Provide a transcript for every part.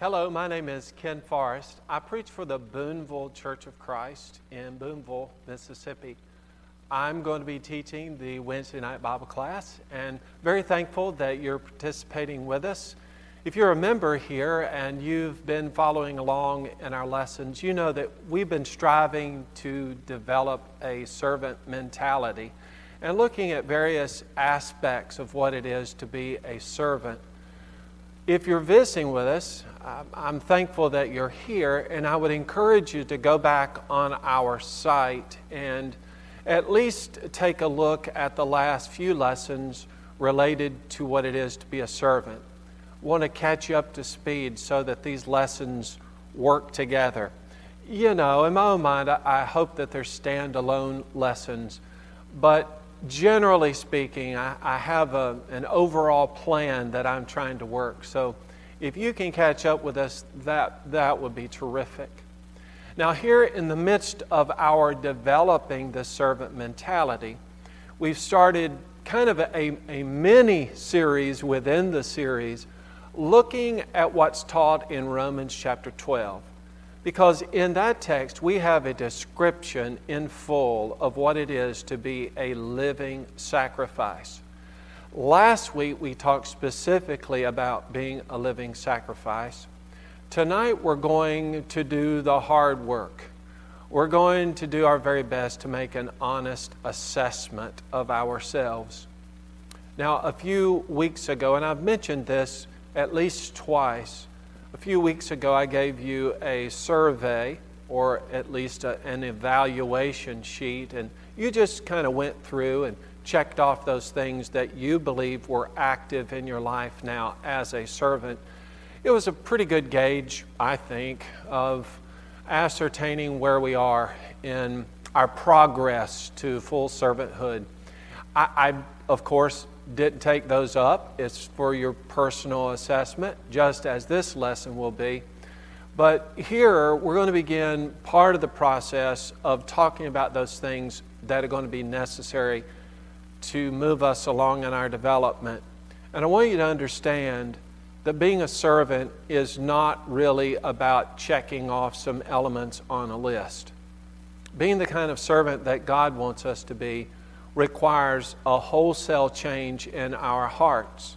Hello, my name is Ken Forrest. I preach for the Booneville Church of Christ in Booneville, Mississippi. I'm going to be teaching the Wednesday night Bible class and very thankful that you're participating with us. If you're a member here and you've been following along in our lessons, you know that we've been striving to develop a servant mentality and looking at various aspects of what it is to be a servant. If you're visiting with us, Um, I'm thankful that you're here, and I would encourage you to go back on our site and at least take a look at the last few lessons related to what it is to be a servant. Want to catch you up to speed so that these lessons work together. You know, in my own mind, I hope that they're standalone lessons, but generally speaking, I, I have a, an overall plan that I'm trying to work. So if you can catch up with us, that, that would be terrific. Now, here in the midst of our developing the servant mentality, we've started kind of a, a mini series within the series looking at what's taught in Romans chapter 12. Because in that text, we have a description in full of what it is to be a living sacrifice. Last week, we talked specifically about being a living sacrifice. Tonight, we're going to do the hard work. We're going to do our very best to make an honest assessment of ourselves. Now, a few weeks ago, and I've mentioned this at least twice, a few weeks ago, I gave you a survey or at least a, an evaluation sheet, and you just kind of went through and checked off those things that you believe were active in your life now as a servant. It was a pretty good gauge, I think, of ascertaining where we are in our progress to full servanthood. I, I of course, didn't take those up. It's for your personal assessment, just as this lesson will be. But here, we're going to begin part of the process of talking about those things that are going to be necessary to move us along in our development. And I want you to understand that being a servant is not really about checking off some elements on a list. Being the kind of servant that God wants us to be requires a wholesale change in our hearts.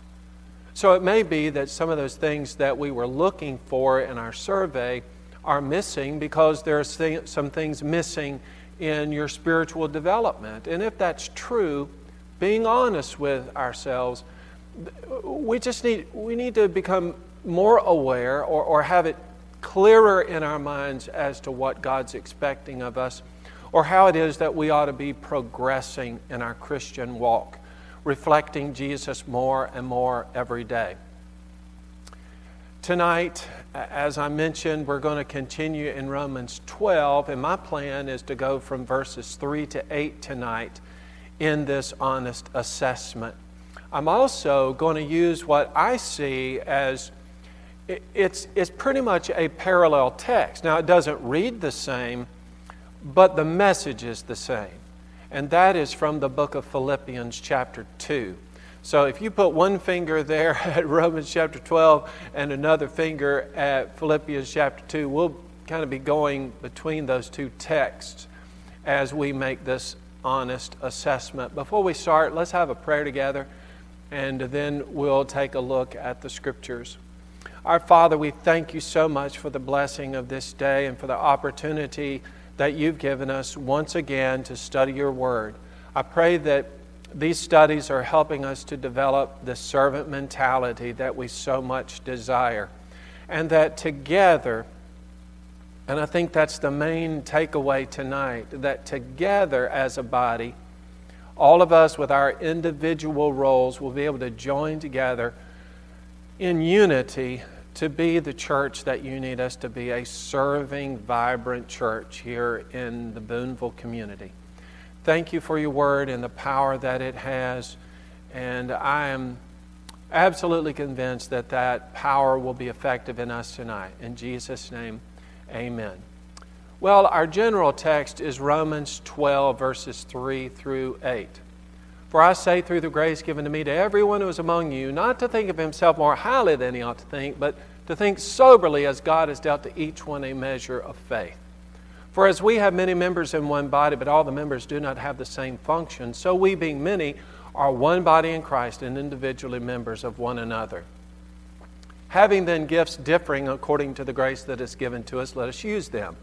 So it may be that some of those things that we were looking for in our survey are missing because there are some things missing in your spiritual development. And if that's true, being honest with ourselves, we just need, we need to become more aware or, or have it clearer in our minds as to what God's expecting of us or how it is that we ought to be progressing in our Christian walk, reflecting Jesus more and more every day. Tonight, as I mentioned, we're going to continue in Romans 12, and my plan is to go from verses 3 to 8 tonight in this honest assessment. I'm also going to use what I see as it's, it's pretty much a parallel text. Now, it doesn't read the same, but the message is the same. And that is from the book of Philippians, chapter 2. So if you put one finger there at Romans chapter 12 and another finger at Philippians chapter 2, we'll kind of be going between those two texts as we make this honest assessment. Before we start, let's have a prayer together and then we'll take a look at the scriptures. Our Father, we thank you so much for the blessing of this day and for the opportunity that you've given us once again to study your word. I pray that these studies are helping us to develop the servant mentality that we so much desire. And that together, and I think that's the main takeaway tonight, that together as a body, all of us with our individual roles will be able to join together in unity to be the church that you need us to be a serving, vibrant church here in the Booneville community. Thank you for your word and the power that it has. And I am absolutely convinced that that power will be effective in us tonight. In Jesus' name, amen. Well, our general text is Romans 12, verses 3 through 8. For I say, through the grace given to me to everyone who is among you, not to think of himself more highly than he ought to think, but to think soberly as God has dealt to each one a measure of faith. For as we have many members in one body, but all the members do not have the same function, so we, being many, are one body in Christ and individually members of one another. Having then gifts differing according to the grace that is given to us, let us use them.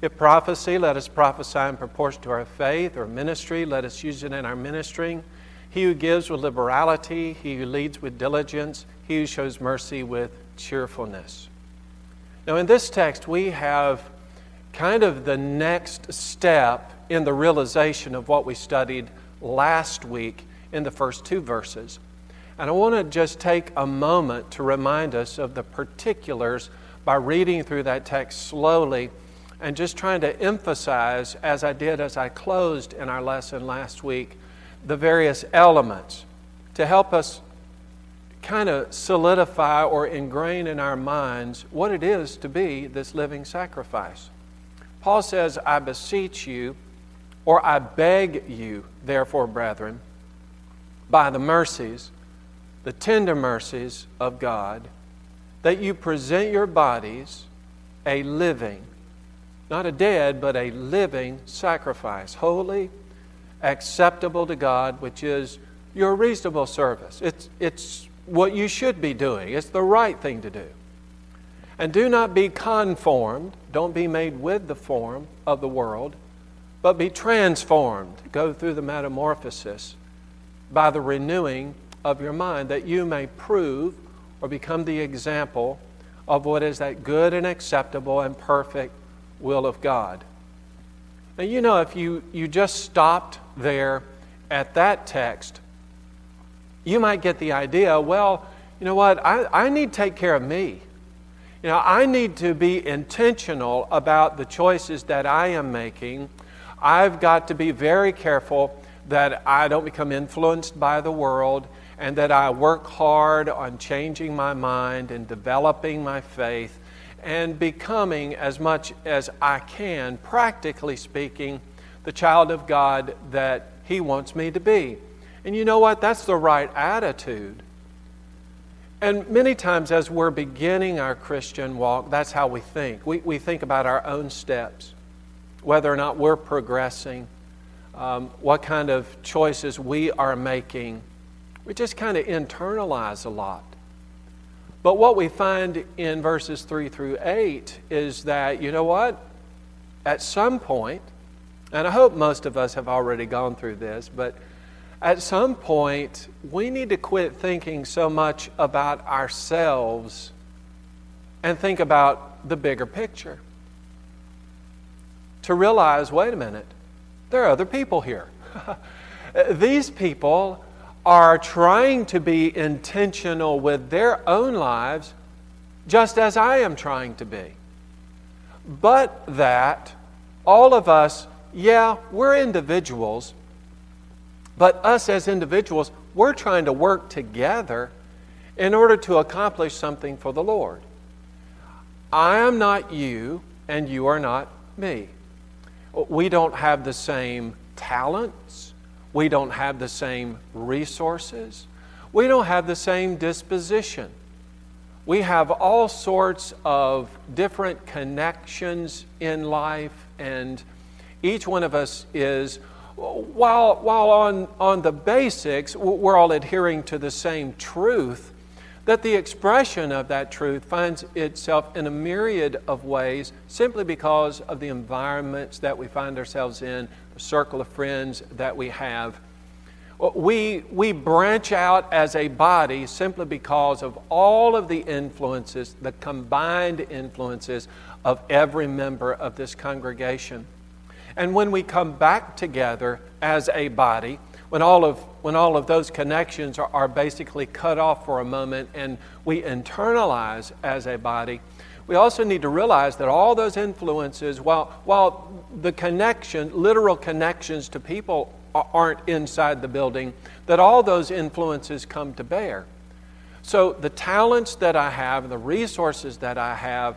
If prophecy, let us prophesy in proportion to our faith, or ministry, let us use it in our ministering. He who gives with liberality, he who leads with diligence, he who shows mercy with cheerfulness. Now, in this text, we have kind of the next step in the realization of what we studied last week in the first two verses. And I want to just take a moment to remind us of the particulars by reading through that text slowly and just trying to emphasize, as I did as I closed in our lesson last week, the various elements to help us kind of solidify or ingrain in our minds what it is to be this living sacrifice. Paul says, I beseech you, or I beg you, therefore, brethren, by the mercies, the tender mercies of God, that you present your bodies a living, not a dead, but a living sacrifice, holy, acceptable to God, which is your reasonable service. It's, it's what you should be doing, it's the right thing to do. And do not be conformed, don't be made with the form of the world, but be transformed. Go through the metamorphosis by the renewing of your mind, that you may prove or become the example of what is that good and acceptable and perfect will of God. Now, you know, if you, you just stopped there at that text, you might get the idea well, you know what, I, I need to take care of me. You know, I need to be intentional about the choices that I am making. I've got to be very careful that I don't become influenced by the world and that I work hard on changing my mind and developing my faith and becoming as much as I can, practically speaking, the child of God that He wants me to be. And you know what? That's the right attitude. And many times, as we're beginning our Christian walk, that's how we think. We, we think about our own steps, whether or not we're progressing, um, what kind of choices we are making. We just kind of internalize a lot. But what we find in verses 3 through 8 is that, you know what? At some point, and I hope most of us have already gone through this, but at some point, we need to quit thinking so much about ourselves and think about the bigger picture. To realize wait a minute, there are other people here. These people are trying to be intentional with their own lives just as I am trying to be. But that all of us, yeah, we're individuals but us as individuals, we're trying to work together in order to accomplish something for the Lord. I am not you, and you are not me. We don't have the same talents. We don't have the same resources. We don't have the same disposition. We have all sorts of different connections in life, and each one of us is while, while on, on the basics, we're all adhering to the same truth, that the expression of that truth finds itself in a myriad of ways simply because of the environments that we find ourselves in, circle of friends that we have. We, we branch out as a body simply because of all of the influences, the combined influences of every member of this congregation. And when we come back together as a body, when all of, when all of those connections are, are basically cut off for a moment and we internalize as a body, we also need to realize that all those influences, while, while the connection, literal connections to people aren't inside the building, that all those influences come to bear. So the talents that I have, the resources that I have,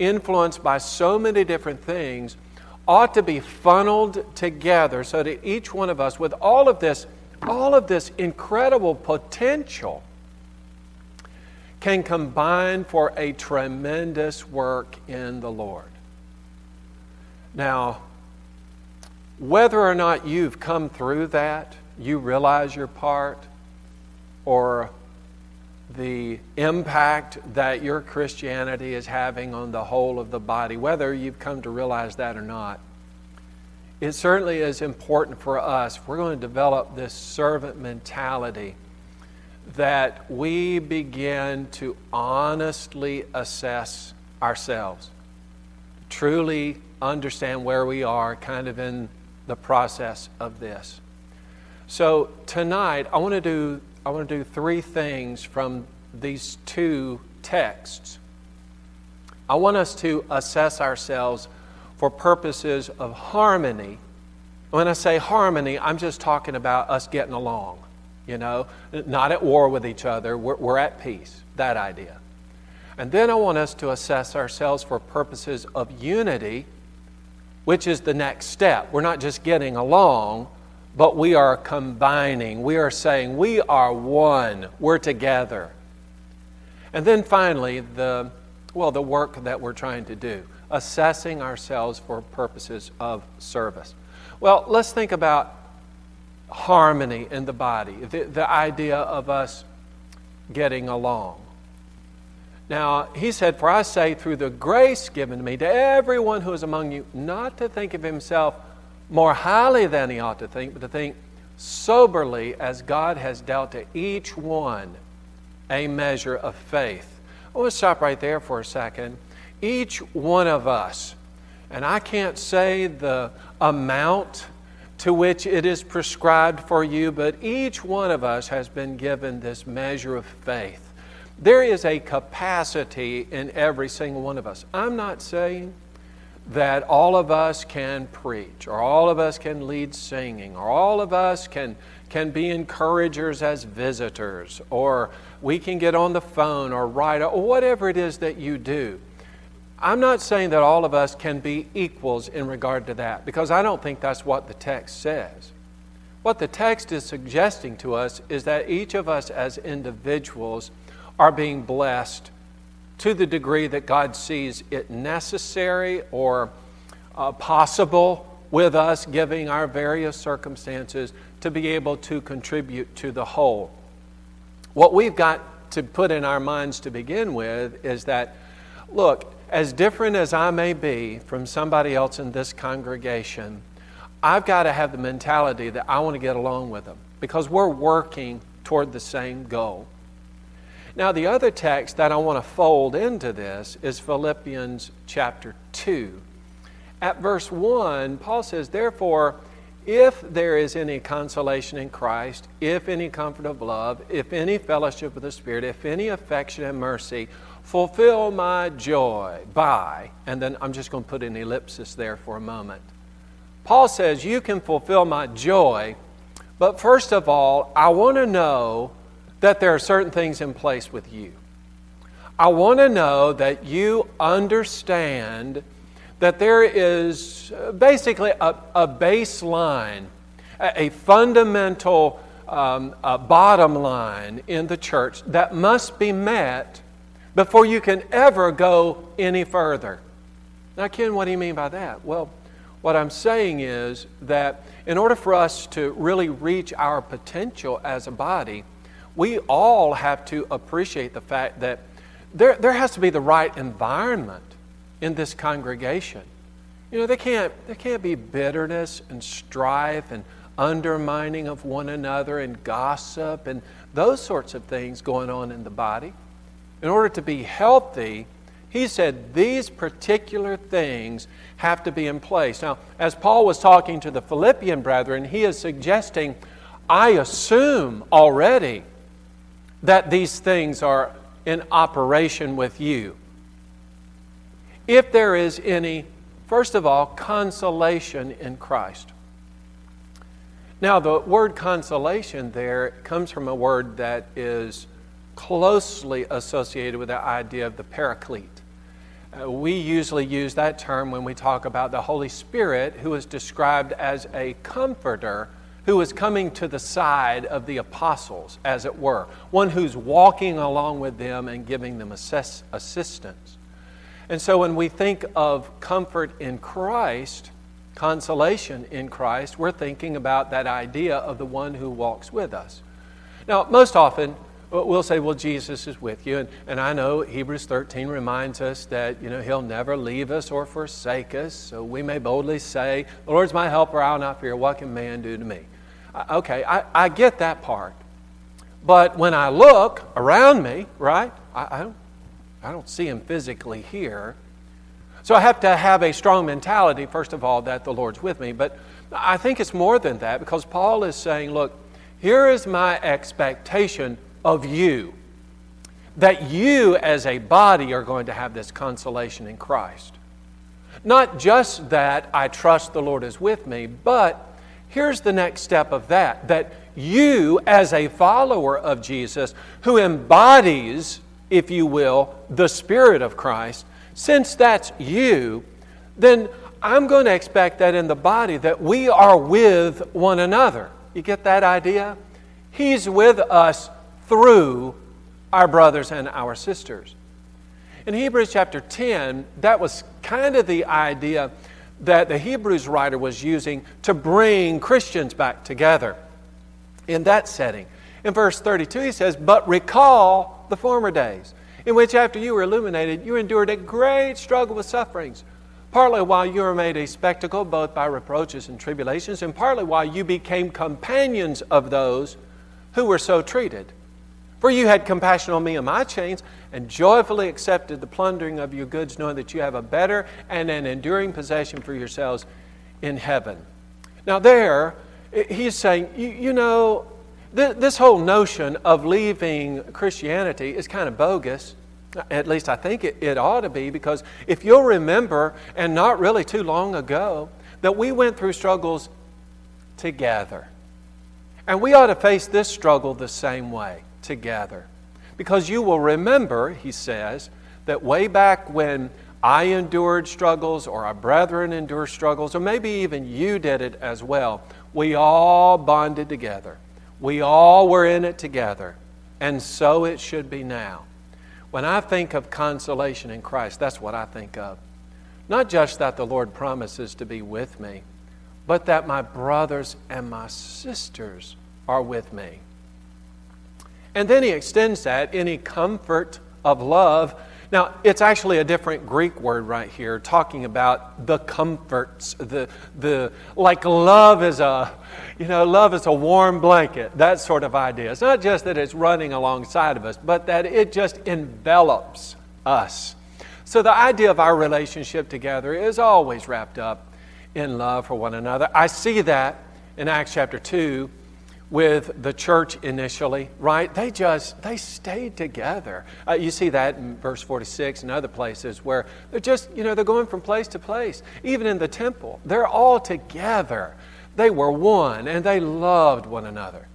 influenced by so many different things, ought to be funneled together so that each one of us, with all of this, all of this incredible potential, can combine for a tremendous work in the Lord. Now, whether or not you've come through that, you realize your part, or the impact that your Christianity is having on the whole of the body, whether you've come to realize that or not, it certainly is important for us. We're going to develop this servant mentality that we begin to honestly assess ourselves, truly understand where we are kind of in the process of this. So tonight I want to do I want to do three things from these two texts. I want us to assess ourselves for purposes of harmony. When I say harmony, I'm just talking about us getting along, you know, not at war with each other. We're, we're at peace, that idea. And then I want us to assess ourselves for purposes of unity, which is the next step. We're not just getting along, but we are combining. We are saying we are one. We're together. And then finally, the well, the work that we're trying to do, assessing ourselves for purposes of service. Well, let's think about harmony in the body, the, the idea of us getting along. Now, he said, For I say, through the grace given to me, to everyone who is among you, not to think of himself more highly than he ought to think, but to think soberly as God has dealt to each one a measure of faith. I want to stop right there for a second. Each one of us, and I can't say the amount to which it is prescribed for you, but each one of us has been given this measure of faith. There is a capacity in every single one of us. I'm not saying that all of us can preach, or all of us can lead singing, or all of us can, can be encouragers as visitors, or we can get on the phone or write, or whatever it is that you do. I'm not saying that all of us can be equals in regard to that, because I don't think that's what the text says. What the text is suggesting to us is that each of us as individuals are being blessed to the degree that God sees it necessary or uh, possible with us, giving our various circumstances, to be able to contribute to the whole. What we've got to put in our minds to begin with is that, look, as different as I may be from somebody else in this congregation, I've got to have the mentality that I want to get along with them because we're working toward the same goal. Now, the other text that I want to fold into this is Philippians chapter 2. At verse 1, Paul says, Therefore, if there is any consolation in Christ, if any comfort of love, if any fellowship with the Spirit, if any affection and mercy, fulfill my joy by, and then I'm just going to put an ellipsis there for a moment. Paul says, You can fulfill my joy, but first of all, I want to know that there are certain things in place with you. I want to know that you understand that there is basically a, a baseline, a, a fundamental um, a bottom line in the church that must be met before you can ever go any further. Now, Ken, what do you mean by that? Well, what I'm saying is that in order for us to really reach our potential as a body, we all have to appreciate the fact that there, there has to be the right environment in this congregation. You know, there can't, there can't be bitterness and strife and undermining of one another and gossip and those sorts of things going on in the body. In order to be healthy, he said these particular things have to be in place. Now, as Paul was talking to the Philippian brethren, he is suggesting, I assume already that these things are in operation with you. If there is any, first of all, consolation in Christ. Now, the word consolation there comes from a word that is closely associated with the idea of the paraclete. Uh, we usually use that term when we talk about the Holy Spirit, who is described as a comforter who is coming to the side of the apostles, as it were, one who's walking along with them and giving them assess- assistance. And so when we think of comfort in Christ, consolation in Christ, we're thinking about that idea of the one who walks with us. Now, most often, we'll say, well, Jesus is with you. And, and I know Hebrews 13 reminds us that, you know, he'll never leave us or forsake us. So we may boldly say, the Lord's my helper, I'll not fear. What can man do to me? Okay, I, I get that part. But when I look around me, right, I, I, don't, I don't see him physically here. So I have to have a strong mentality, first of all, that the Lord's with me. But I think it's more than that because Paul is saying, look, here is my expectation of you. That you, as a body, are going to have this consolation in Christ. Not just that I trust the Lord is with me, but here's the next step of that that you, as a follower of Jesus, who embodies, if you will, the Spirit of Christ, since that's you, then I'm going to expect that in the body that we are with one another. You get that idea? He's with us through our brothers and our sisters. In Hebrews chapter 10, that was kind of the idea that the Hebrews writer was using to bring Christians back together in that setting. In verse 32, he says, But recall the former days, in which after you were illuminated, you endured a great struggle with sufferings, partly while you were made a spectacle both by reproaches and tribulations, and partly while you became companions of those who were so treated. For you had compassion on me and my chains, and joyfully accepted the plundering of your goods, knowing that you have a better and an enduring possession for yourselves in heaven. Now, there, he's saying, you, you know, th- this whole notion of leaving Christianity is kind of bogus. At least I think it, it ought to be, because if you'll remember, and not really too long ago, that we went through struggles together. And we ought to face this struggle the same way together. Because you will remember, he says, that way back when I endured struggles, or our brethren endured struggles, or maybe even you did it as well, we all bonded together. We all were in it together. And so it should be now. When I think of consolation in Christ, that's what I think of. Not just that the Lord promises to be with me, but that my brothers and my sisters are with me. And then he extends that any comfort of love. Now, it's actually a different Greek word right here, talking about the comforts, the, the like love is a, you know, love is a warm blanket, that sort of idea. It's not just that it's running alongside of us, but that it just envelops us. So the idea of our relationship together is always wrapped up in love for one another. I see that in Acts chapter 2 with the church initially, right? They just they stayed together. Uh, you see that in verse 46 and other places where they're just, you know, they're going from place to place. Even in the temple, they're all together. They were one and they loved one another.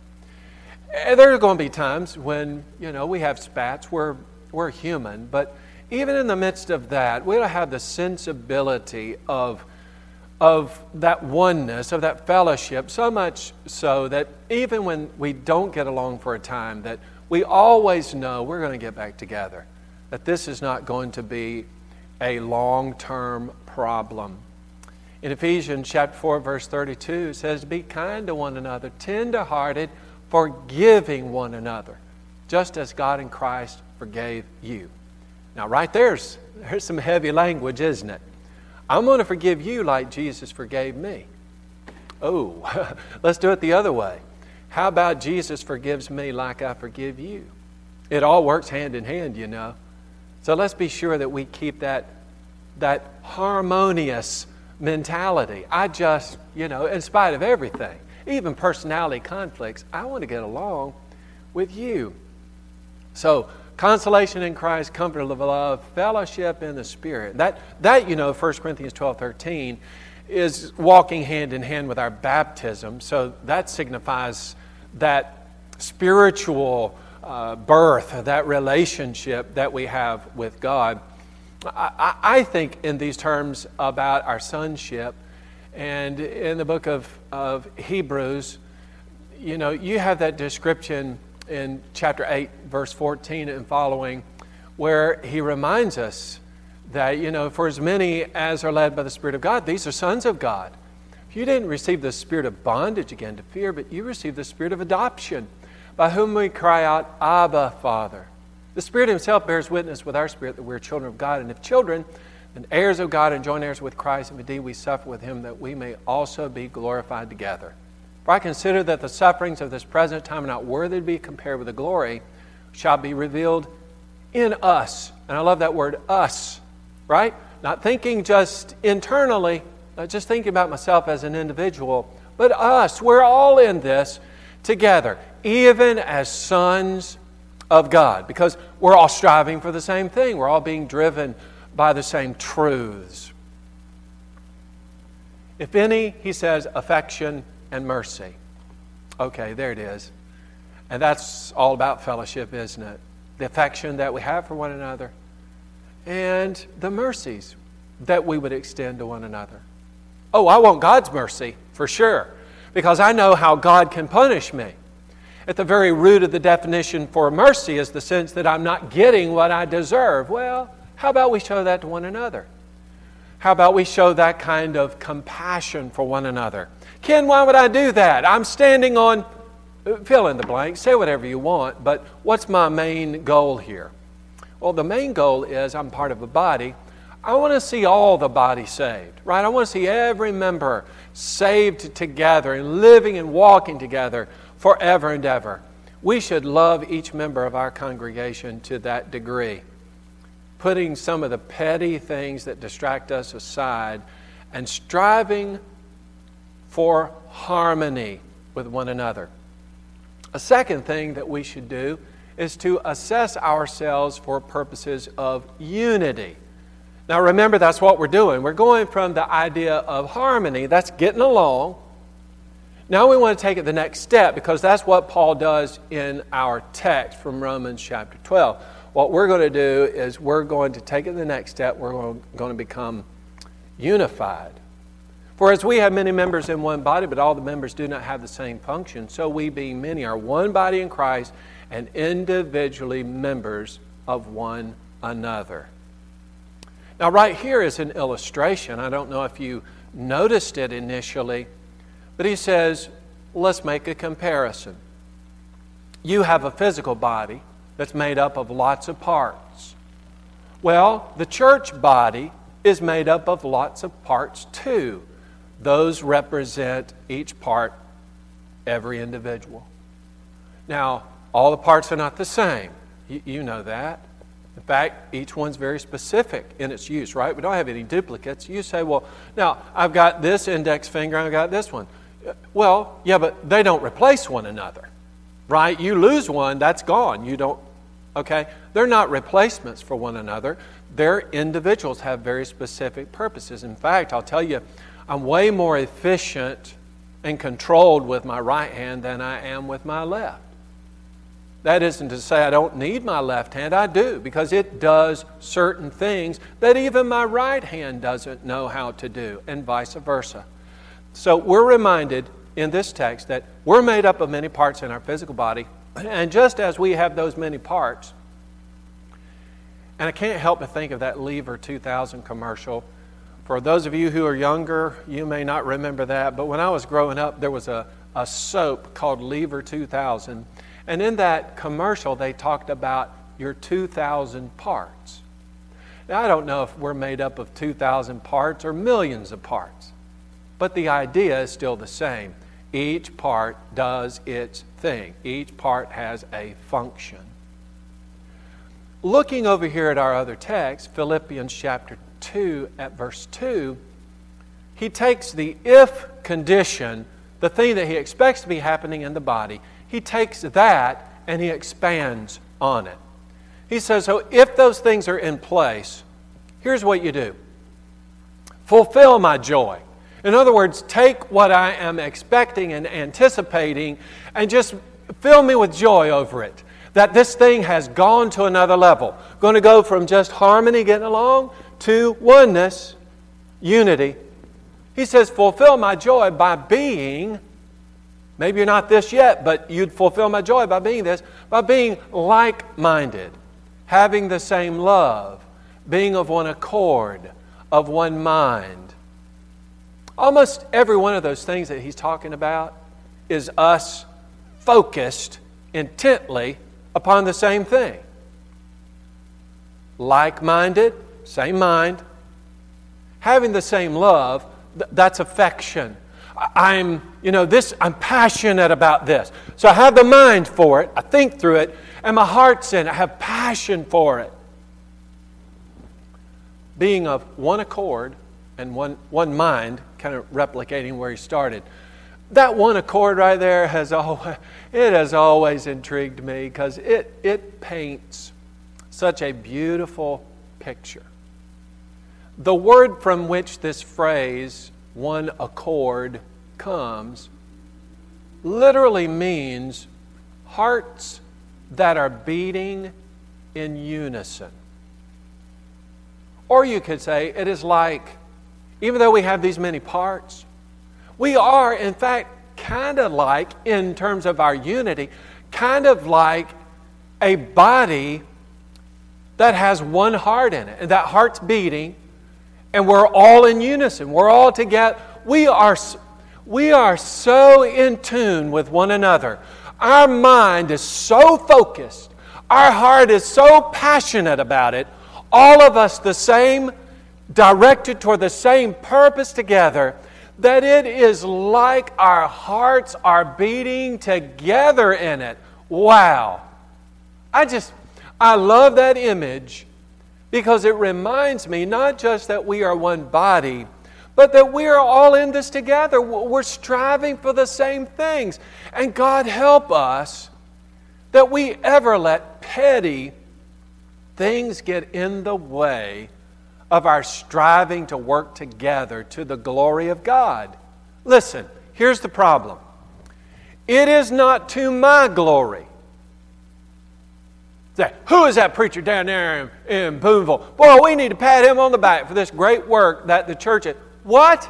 And there are going to be times when, you know, we have spats, we're, we're human, but even in the midst of that, we don't have the sensibility of of that oneness, of that fellowship, so much so that even when we don't get along for a time, that we always know we're going to get back together, that this is not going to be a long term problem. In Ephesians chapter 4, verse 32, it says, Be kind to one another, tender hearted, forgiving one another, just as God in Christ forgave you. Now, right there's, there's some heavy language, isn't it? I'm going to forgive you like Jesus forgave me. Oh, let's do it the other way. How about Jesus forgives me like I forgive you? It all works hand in hand, you know. So let's be sure that we keep that, that harmonious mentality. I just, you know, in spite of everything, even personality conflicts, I want to get along with you. So, consolation in Christ, comfort of love, fellowship in the Spirit. That, that you know, 1 Corinthians 12 13, is walking hand in hand with our baptism. So that signifies that spiritual uh, birth, that relationship that we have with God. I, I, think in these terms about our sonship. And in the book of, of Hebrews, you know, you have that description in chapter 8, verse 14 and following, where he reminds us that, you know, for as many as are led by the Spirit of God, these are sons of God. You didn't receive the spirit of bondage again to fear, but you received the spirit of adoption, by whom we cry out, Abba, Father. The Spirit Himself bears witness with our spirit that we're children of God, and if children, then heirs of God and joint heirs with Christ, and indeed we suffer with Him that we may also be glorified together. For I consider that the sufferings of this present time are not worthy to be compared with the glory shall be revealed in us. And I love that word, us, right? Not thinking just internally, not just thinking about myself as an individual, but us. We're all in this together, even as sons of God, because we're all striving for the same thing. We're all being driven by the same truths. If any, he says, affection and mercy. Okay, there it is. And that's all about fellowship, isn't it? The affection that we have for one another and the mercies that we would extend to one another. Oh, I want God's mercy for sure because I know how God can punish me. At the very root of the definition for mercy is the sense that I'm not getting what I deserve. Well, how about we show that to one another? How about we show that kind of compassion for one another? Ken, why would I do that? I'm standing on, uh, fill in the blank, say whatever you want, but what's my main goal here? Well, the main goal is I'm part of a body. I want to see all the body saved, right? I want to see every member saved together and living and walking together forever and ever. We should love each member of our congregation to that degree, putting some of the petty things that distract us aside and striving for harmony with one another. A second thing that we should do is to assess ourselves for purposes of unity. Now, remember, that's what we're doing. We're going from the idea of harmony, that's getting along. Now, we want to take it the next step because that's what Paul does in our text from Romans chapter 12. What we're going to do is we're going to take it the next step. We're going to become unified. For as we have many members in one body, but all the members do not have the same function, so we, being many, are one body in Christ and individually members of one another. Now, right here is an illustration. I don't know if you noticed it initially, but he says, let's make a comparison. You have a physical body that's made up of lots of parts. Well, the church body is made up of lots of parts too. Those represent each part, every individual. Now, all the parts are not the same. You, you, know that. In fact, each one's very specific in its use, right? We don't have any duplicates. You say, well, now I've got this index finger, I've got this one. Well, yeah, but they don't replace one another, right? You lose one, that's gone. You don't, okay? They're not replacements for one another. They're individuals, have very specific purposes. In fact, I'll tell you, I'm way more efficient and controlled with my right hand than I am with my left. That isn't to say I don't need my left hand, I do, because it does certain things that even my right hand doesn't know how to do, and vice versa. So we're reminded in this text that we're made up of many parts in our physical body, and just as we have those many parts, and I can't help but think of that Lever 2000 commercial for those of you who are younger, you may not remember that, but when I was growing up, there was a, a soap called Lever 2000. And in that commercial, they talked about your 2,000 parts. Now, I don't know if we're made up of 2,000 parts or millions of parts, but the idea is still the same. Each part does its thing, each part has a function. Looking over here at our other text, Philippians chapter 2 at verse 2, he takes the if condition, the thing that he expects to be happening in the body, he takes that and he expands on it. He says, So if those things are in place, here's what you do fulfill my joy. In other words, take what I am expecting and anticipating and just fill me with joy over it. That this thing has gone to another level. Going to go from just harmony, getting along, to oneness, unity. He says, Fulfill my joy by being Maybe you're not this yet, but you'd fulfill my joy by being this, by being like minded, having the same love, being of one accord, of one mind. Almost every one of those things that he's talking about is us focused intently upon the same thing. Like minded, same mind. Having the same love, th- that's affection. I'm, you know, this, I'm passionate about this. So I have the mind for it, I think through it, and my heart's in it. I have passion for it. Being of one accord and one, one mind, kind of replicating where he started. That one accord right there has always, it has always intrigued me because it, it paints such a beautiful picture. The word from which this phrase, one accord, comes literally means hearts that are beating in unison. Or you could say it is like, even though we have these many parts, we are, in fact, kind of like, in terms of our unity, kind of like a body that has one heart in it. And that heart's beating, and we're all in unison. We're all together. We are, we are so in tune with one another. Our mind is so focused. Our heart is so passionate about it. All of us the same, directed toward the same purpose together, that it is like our hearts are beating together in it. Wow. I just, I love that image because it reminds me not just that we are one body, but that we are all in this together. We're striving for the same things. And God help us that we ever let petty things get in the way of our striving to work together to the glory of God. Listen, here's the problem it is not to my glory. Say, who is that preacher down there in, in Booneville? Boy, we need to pat him on the back for this great work that the church. What?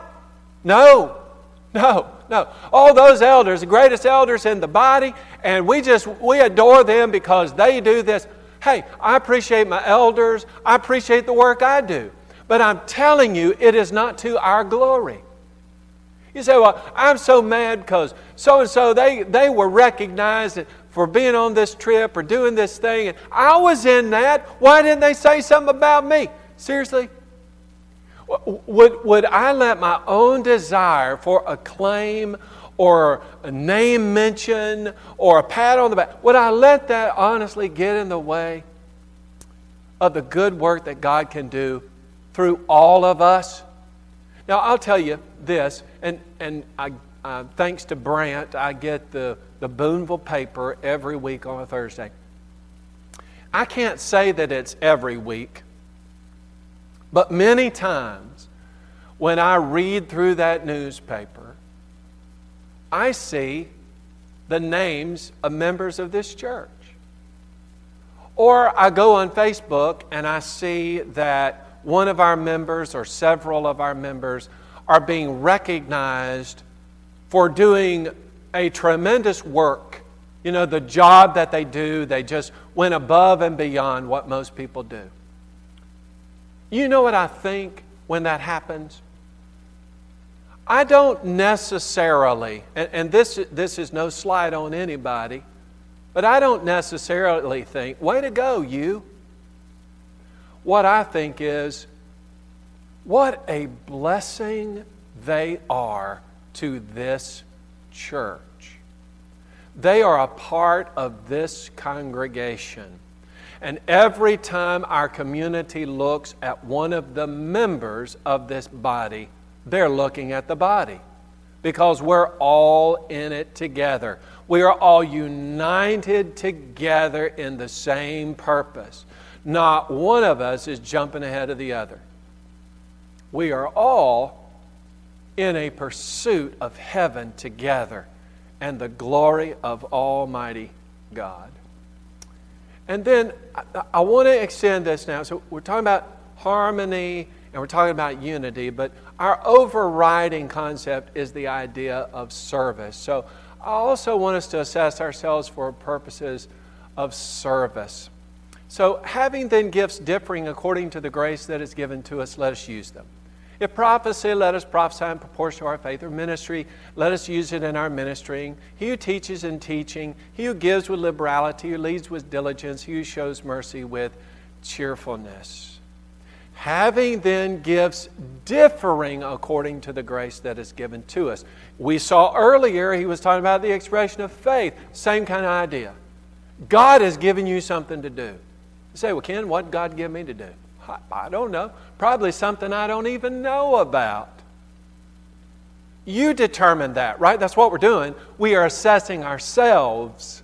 No, no, no. All those elders, the greatest elders in the body, and we just, we adore them because they do this. Hey, I appreciate my elders. I appreciate the work I do. But I'm telling you, it is not to our glory. You say, well, I'm so mad because so and so they they were recognized for being on this trip or doing this thing. And I was in that. Why didn't they say something about me? Seriously? Would, would I let my own desire for acclaim or a name mention or a pat on the back, would I let that honestly get in the way of the good work that God can do through all of us? Now, I'll tell you this, and, and I, uh, thanks to Brant, I get the, the Booneville paper every week on a Thursday. I can't say that it's every week but many times when I read through that newspaper, I see the names of members of this church. Or I go on Facebook and I see that one of our members or several of our members are being recognized for doing a tremendous work. You know, the job that they do, they just went above and beyond what most people do. You know what I think when that happens? I don't necessarily, and, and, this, this is no slight on anybody, but I don't necessarily think, way to go, you. What I think is, what a blessing they are to this church. They are a part of this congregation. And every time our community looks at one of the members of this body, they're looking at the body because we're all in it together. We are all united together in the same purpose. Not one of us is jumping ahead of the other. We are all in a pursuit of heaven together and the glory of Almighty God. And then I, I want to extend this now. So we're talking about harmony and we're talking about unity, but our overriding concept is the idea of service. So I also want us to assess ourselves for purposes of service. So, having then gifts differing according to the grace that is given to us, let us use them. If prophecy, let us prophesy in proportion to our faith, or ministry, let us use it in our ministering. He who teaches in teaching, he who gives with liberality, he who leads with diligence, he who shows mercy with cheerfulness. Having then gifts differing according to the grace that is given to us. We saw earlier he was talking about the expression of faith. Same kind of idea. God has given you something to do. You say, well, Ken, what God give me to do? I don't know. Probably something I don't even know about. You determine that, right? That's what we're doing. We are assessing ourselves.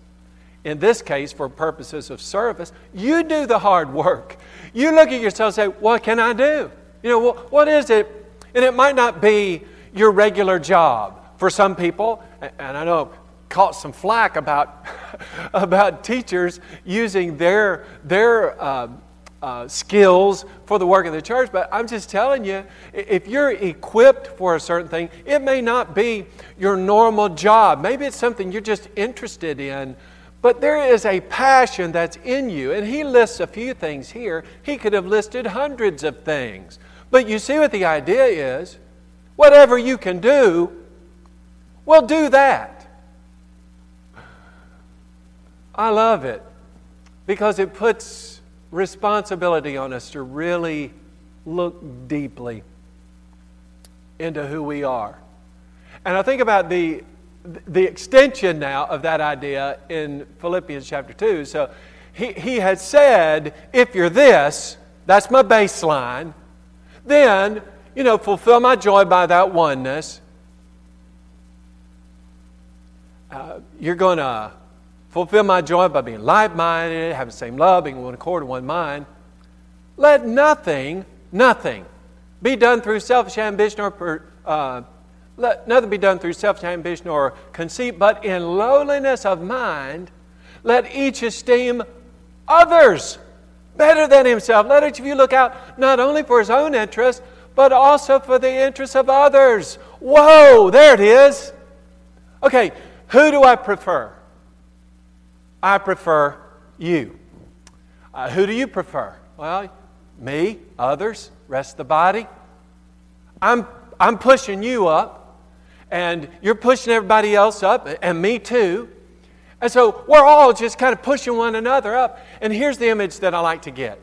In this case, for purposes of service, you do the hard work. You look at yourself and say, What can I do? You know, what is it? And it might not be your regular job. For some people, and I know caught some flack about, about teachers using their, their uh, uh, skills for the work of the church, but I'm just telling you, if you're equipped for a certain thing, it may not be your normal job. Maybe it's something you're just interested in, but there is a passion that's in you. And he lists a few things here. He could have listed hundreds of things. But you see what the idea is whatever you can do, well, do that. I love it because it puts responsibility on us to really look deeply into who we are. And I think about the, the extension now of that idea in Philippians chapter 2. So he, he had said, if you're this, that's my baseline, then, you know, fulfill my joy by that oneness. Uh, you're going to Fulfill my joy by being like minded, having the same love, being one accord, one mind. Let nothing, nothing be done through selfish ambition or per, uh, let nothing be done through selfish ambition or conceit, but in lowliness of mind, let each esteem others better than himself. Let each of you look out not only for his own interest, but also for the interest of others. Whoa, there it is. Okay, who do I prefer? I prefer you. Uh, who do you prefer? Well, me, others, rest the body. I'm, I'm pushing you up, and you're pushing everybody else up, and me too. And so we're all just kind of pushing one another up. And here's the image that I like to get.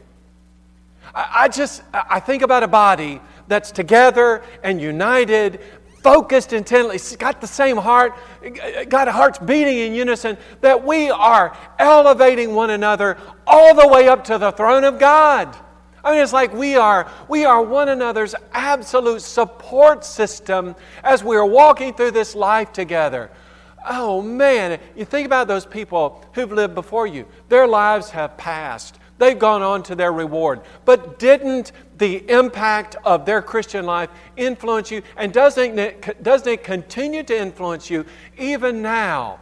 I, I just I think about a body that's together and united focused intently, got the same heart, got hearts beating in unison, that we are elevating one another all the way up to the throne of God. I mean, it's like we are, we are one another's absolute support system as we are walking through this life together. Oh man, you think about those people who've lived before you. Their lives have passed. They've gone on to their reward. But didn't the impact of their Christian life influence you? And doesn't it, doesn't it continue to influence you even now?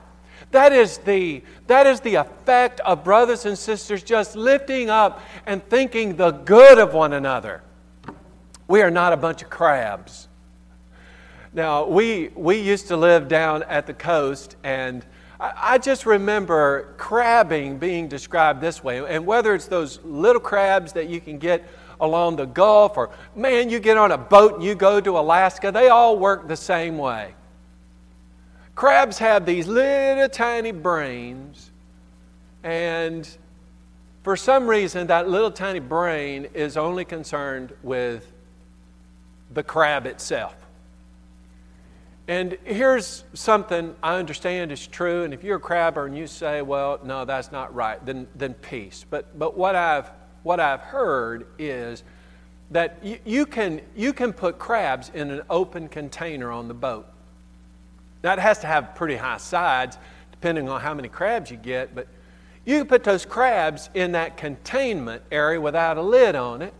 That is, the, that is the effect of brothers and sisters just lifting up and thinking the good of one another. We are not a bunch of crabs. Now, we, we used to live down at the coast, and I just remember crabbing being described this way. And whether it's those little crabs that you can get along the Gulf, or man, you get on a boat and you go to Alaska, they all work the same way. Crabs have these little tiny brains, and for some reason, that little tiny brain is only concerned with the crab itself. And here's something I understand is true, and if you're a crabber and you say, well, no, that's not right, then, then peace. But, but what, I've, what I've heard is that you, you, can, you can put crabs in an open container on the boat. Now, it has to have pretty high sides, depending on how many crabs you get, but you can put those crabs in that containment area without a lid on it.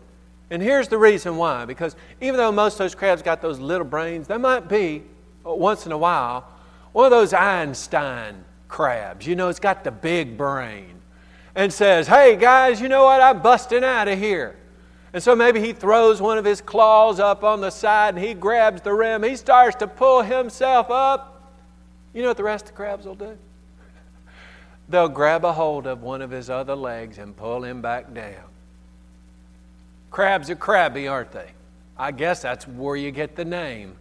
And here's the reason why because even though most of those crabs got those little brains, they might be once in a while, one of those Einstein crabs, you know, it's got the big brain, and says, Hey guys, you know what? I'm busting out of here. And so maybe he throws one of his claws up on the side and he grabs the rim. He starts to pull himself up. You know what the rest of the crabs will do? They'll grab a hold of one of his other legs and pull him back down. Crabs are crabby, aren't they? I guess that's where you get the name.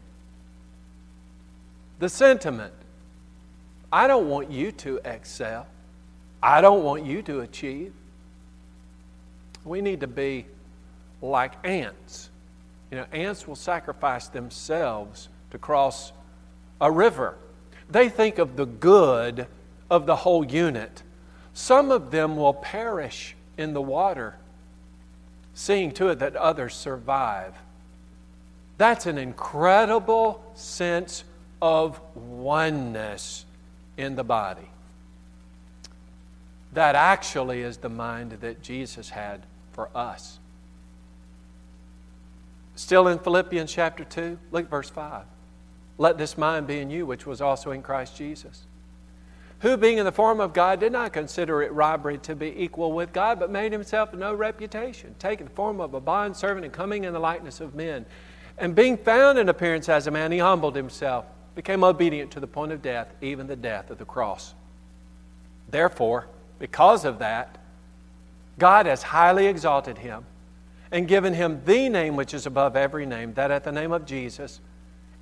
The sentiment I don't want you to excel, I don't want you to achieve. We need to be like ants. You know, ants will sacrifice themselves to cross a river. They think of the good of the whole unit. Some of them will perish in the water, seeing to it that others survive. That's an incredible sense of oneness in the body. That actually is the mind that Jesus had for us. Still in Philippians chapter 2, look at verse 5. Let this mind be in you, which was also in Christ Jesus. Who, being in the form of God, did not consider it robbery to be equal with God, but made himself no reputation, taking the form of a bond servant and coming in the likeness of men. And being found in appearance as a man, he humbled himself, became obedient to the point of death, even the death of the cross. Therefore, because of that, God has highly exalted him and given him the name which is above every name, that at the name of Jesus,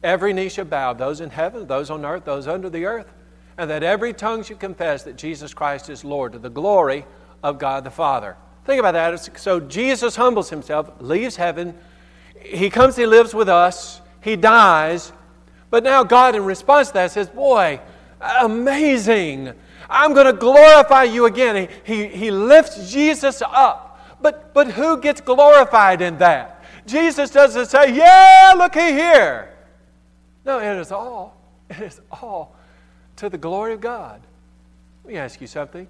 every knee shall bow, those in heaven, those on earth, those under the earth, and that every tongue should confess that Jesus Christ is Lord to the glory of God the Father. Think about that. So Jesus humbles himself, leaves heaven, he comes, he lives with us, he dies, but now God, in response to that, says, Boy, amazing. I'm going to glorify you again. He, he, he lifts Jesus up. But, but who gets glorified in that? Jesus doesn't say, Yeah, looky here. No, it is all, it is all to the glory of God. Let me ask you something.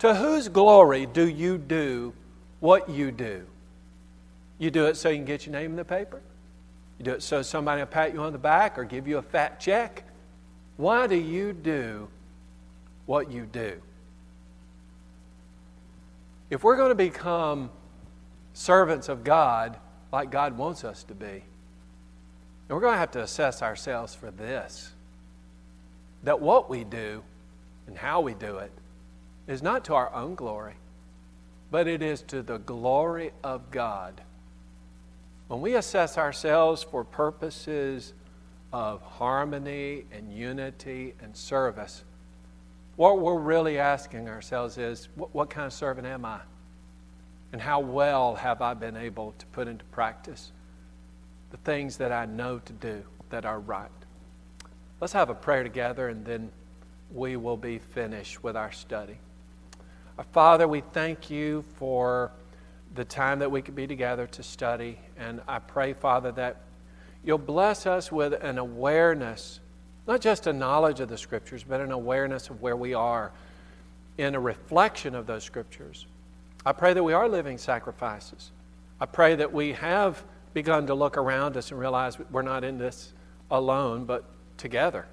To whose glory do you do what you do? You do it so you can get your name in the paper? You do it so somebody will pat you on the back or give you a fat check? Why do you do what you do? If we're going to become servants of God like God wants us to be, we're going to have to assess ourselves for this that what we do and how we do it is not to our own glory, but it is to the glory of God. When we assess ourselves for purposes of harmony and unity and service, what we're really asking ourselves is what, what, kind of servant am I? And how well have I been able to put into practice the things that I know to do that are right? Let's have a prayer together and then we will be finished with our study. Our Father, we thank you for the time that we could be together to study. And I pray, Father, that you'll bless us with an awareness not just a knowledge of the Scriptures, but an awareness of where we are in a reflection of those Scriptures. I pray that we are living sacrifices. I pray that we have begun to look around us and realize we're not in this alone, but together.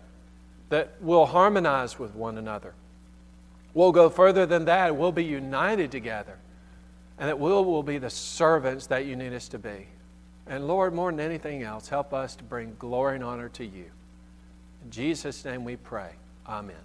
That we'll harmonize with one another. We'll go further than that. We'll be united together. And that we'll, will be the servants that you need us to be. And Lord, more than anything else, help us to bring glory and honor to you. In Jesus' name we pray. Amen.